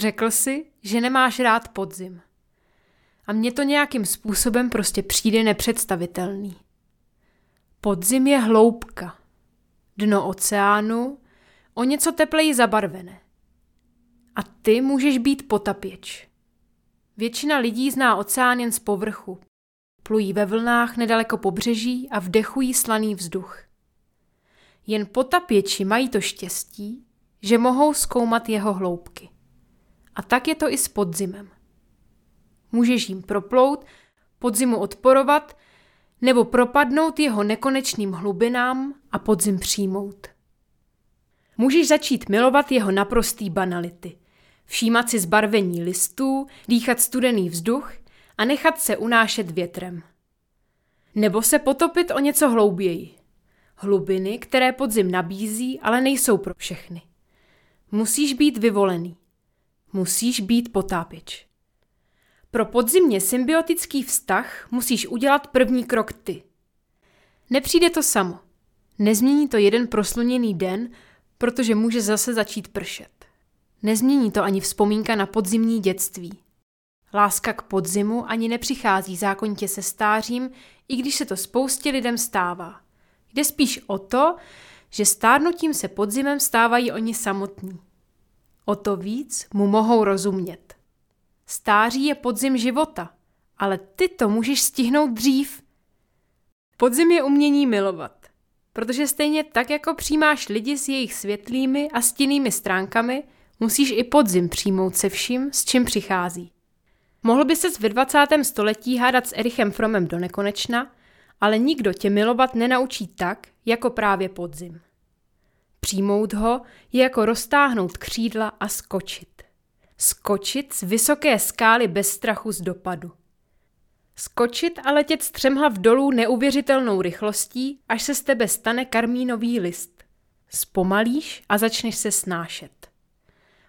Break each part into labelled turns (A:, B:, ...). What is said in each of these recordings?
A: Řekl si, že nemáš rád podzim. A mně to nějakým způsobem prostě přijde nepředstavitelný. Podzim je hloubka. Dno oceánu, o něco tepleji zabarvené. A ty můžeš být potapěč. Většina lidí zná oceán jen z povrchu. Plují ve vlnách nedaleko pobřeží a vdechují slaný vzduch. Jen potapěči mají to štěstí, že mohou zkoumat jeho hloubky. A tak je to i s podzimem. Můžeš jim proplout, podzimu odporovat nebo propadnout jeho nekonečným hlubinám a podzim přijmout. Můžeš začít milovat jeho naprostý banality. Všímat si zbarvení listů, dýchat studený vzduch a nechat se unášet větrem. Nebo se potopit o něco hlouběji. Hlubiny, které podzim nabízí, ale nejsou pro všechny. Musíš být vyvolený. Musíš být potápěč. Pro podzimně symbiotický vztah musíš udělat první krok ty. Nepřijde to samo. Nezmění to jeden prosluněný den, protože může zase začít pršet. Nezmění to ani vzpomínka na podzimní dětství. Láska k podzimu ani nepřichází zákonitě se stářím, i když se to spoustě lidem stává. Jde spíš o to, že stárnutím se podzimem stávají oni samotní. O to víc mu mohou rozumět. Stáří je podzim života, ale ty to můžeš stihnout dřív. Podzim je umění milovat, protože stejně tak, jako přijímáš lidi s jejich světlými a stinnými stránkami, musíš i podzim přijmout se vším, s čím přichází. Mohl by ses ve 20. století hádat s Erichem Fromem do nekonečna, ale nikdo tě milovat nenaučí tak, jako právě podzim. Přijmout ho je jako roztáhnout křídla a skočit. Skočit z vysoké skály bez strachu z dopadu. Skočit a letět střemhlav dolů neuvěřitelnou rychlostí, až se z tebe stane karmínový list. Zpomalíš a začneš se snášet.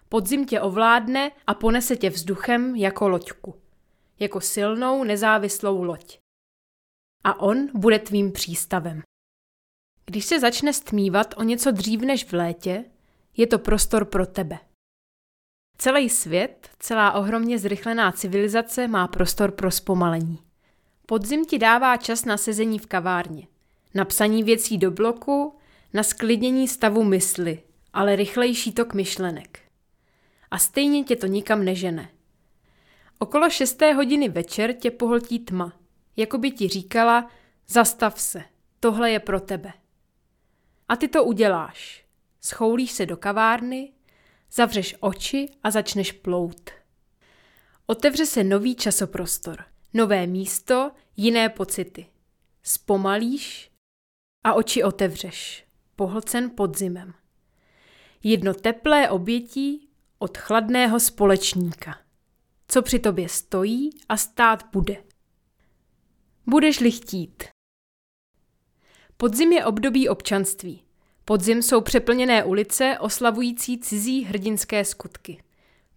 A: Podzim tě ovládne a ponese tě vzduchem jako loďku. Jako silnou, nezávislou loď. A on bude tvým přístavem. Když se začne stmívat o něco dřív než v létě, je to prostor pro tebe. Celý svět, celá ohromně zrychlená civilizace má prostor pro zpomalení. Podzim ti dává čas na sezení v kavárně, na psaní věcí do bloku, na sklidnění stavu mysli, ale rychlejší tok myšlenek. A stejně tě to nikam nežene. Okolo šesté hodiny večer tě pohltí tma, jako by ti říkala, zastav se, tohle je pro tebe. A ty to uděláš. Schoulíš se do kavárny, zavřeš oči a začneš plout. Otevře se nový časoprostor, nové místo, jiné pocity. Zpomalíš a oči otevřeš, pohlcen podzimem. Jedno teplé obětí od chladného společníka, co při tobě stojí a stát bude. Budeš-li chtít. Podzim je období občanství. Podzim jsou přeplněné ulice oslavující cizí hrdinské skutky.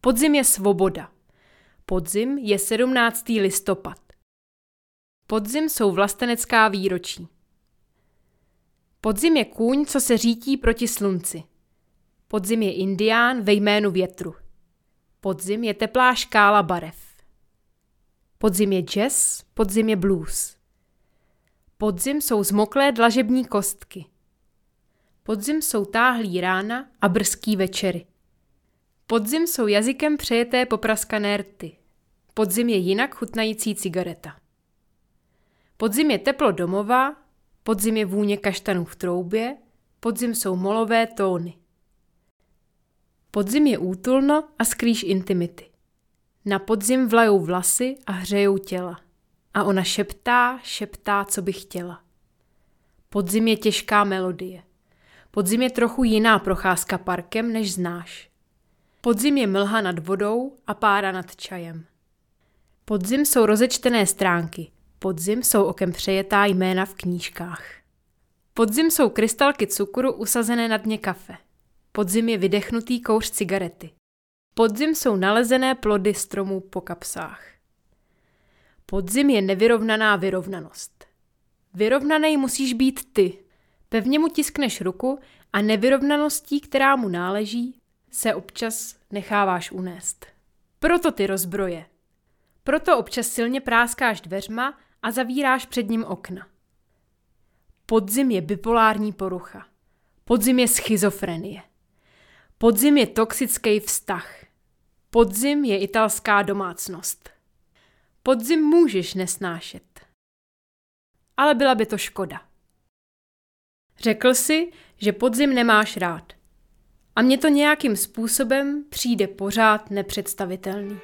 A: Podzim je svoboda. Podzim je 17. listopad. Podzim jsou vlastenecká výročí. Podzim je kůň, co se řítí proti slunci. Podzim je indián ve jménu větru. Podzim je teplá škála barev. Podzim je jazz, podzim je blues. Podzim jsou zmoklé dlažební kostky. Podzim jsou táhlý rána a brzký večery. Podzim jsou jazykem přejeté popraskané rty. Podzim je jinak chutnající cigareta. Podzim je teplo domova, podzim je vůně kaštanů v troubě, podzim jsou molové tóny. Podzim je útulno a skrýš intimity. Na podzim vlajou vlasy a hřejou těla. A ona šeptá, šeptá, co by chtěla. Podzim je těžká melodie. Podzim je trochu jiná procházka parkem, než znáš. Podzim je mlha nad vodou a pára nad čajem. Podzim jsou rozečtené stránky. Podzim jsou okem přejetá jména v knížkách. Podzim jsou krystalky cukru usazené na dně kafe. Podzim je vydechnutý kouř cigarety. Podzim jsou nalezené plody stromů po kapsách. Podzim je nevyrovnaná vyrovnanost. Vyrovnaný musíš být ty. Pevně mu tiskneš ruku a nevyrovnaností, která mu náleží, se občas necháváš unést. Proto ty rozbroje. Proto občas silně práskáš dveřma a zavíráš před ním okna. Podzim je bipolární porucha. Podzim je schizofrenie. Podzim je toxický vztah. Podzim je italská domácnost. Podzim můžeš nesnášet. Ale byla by to škoda. Řekl si, že podzim nemáš rád. A mně to nějakým způsobem přijde pořád nepředstavitelný.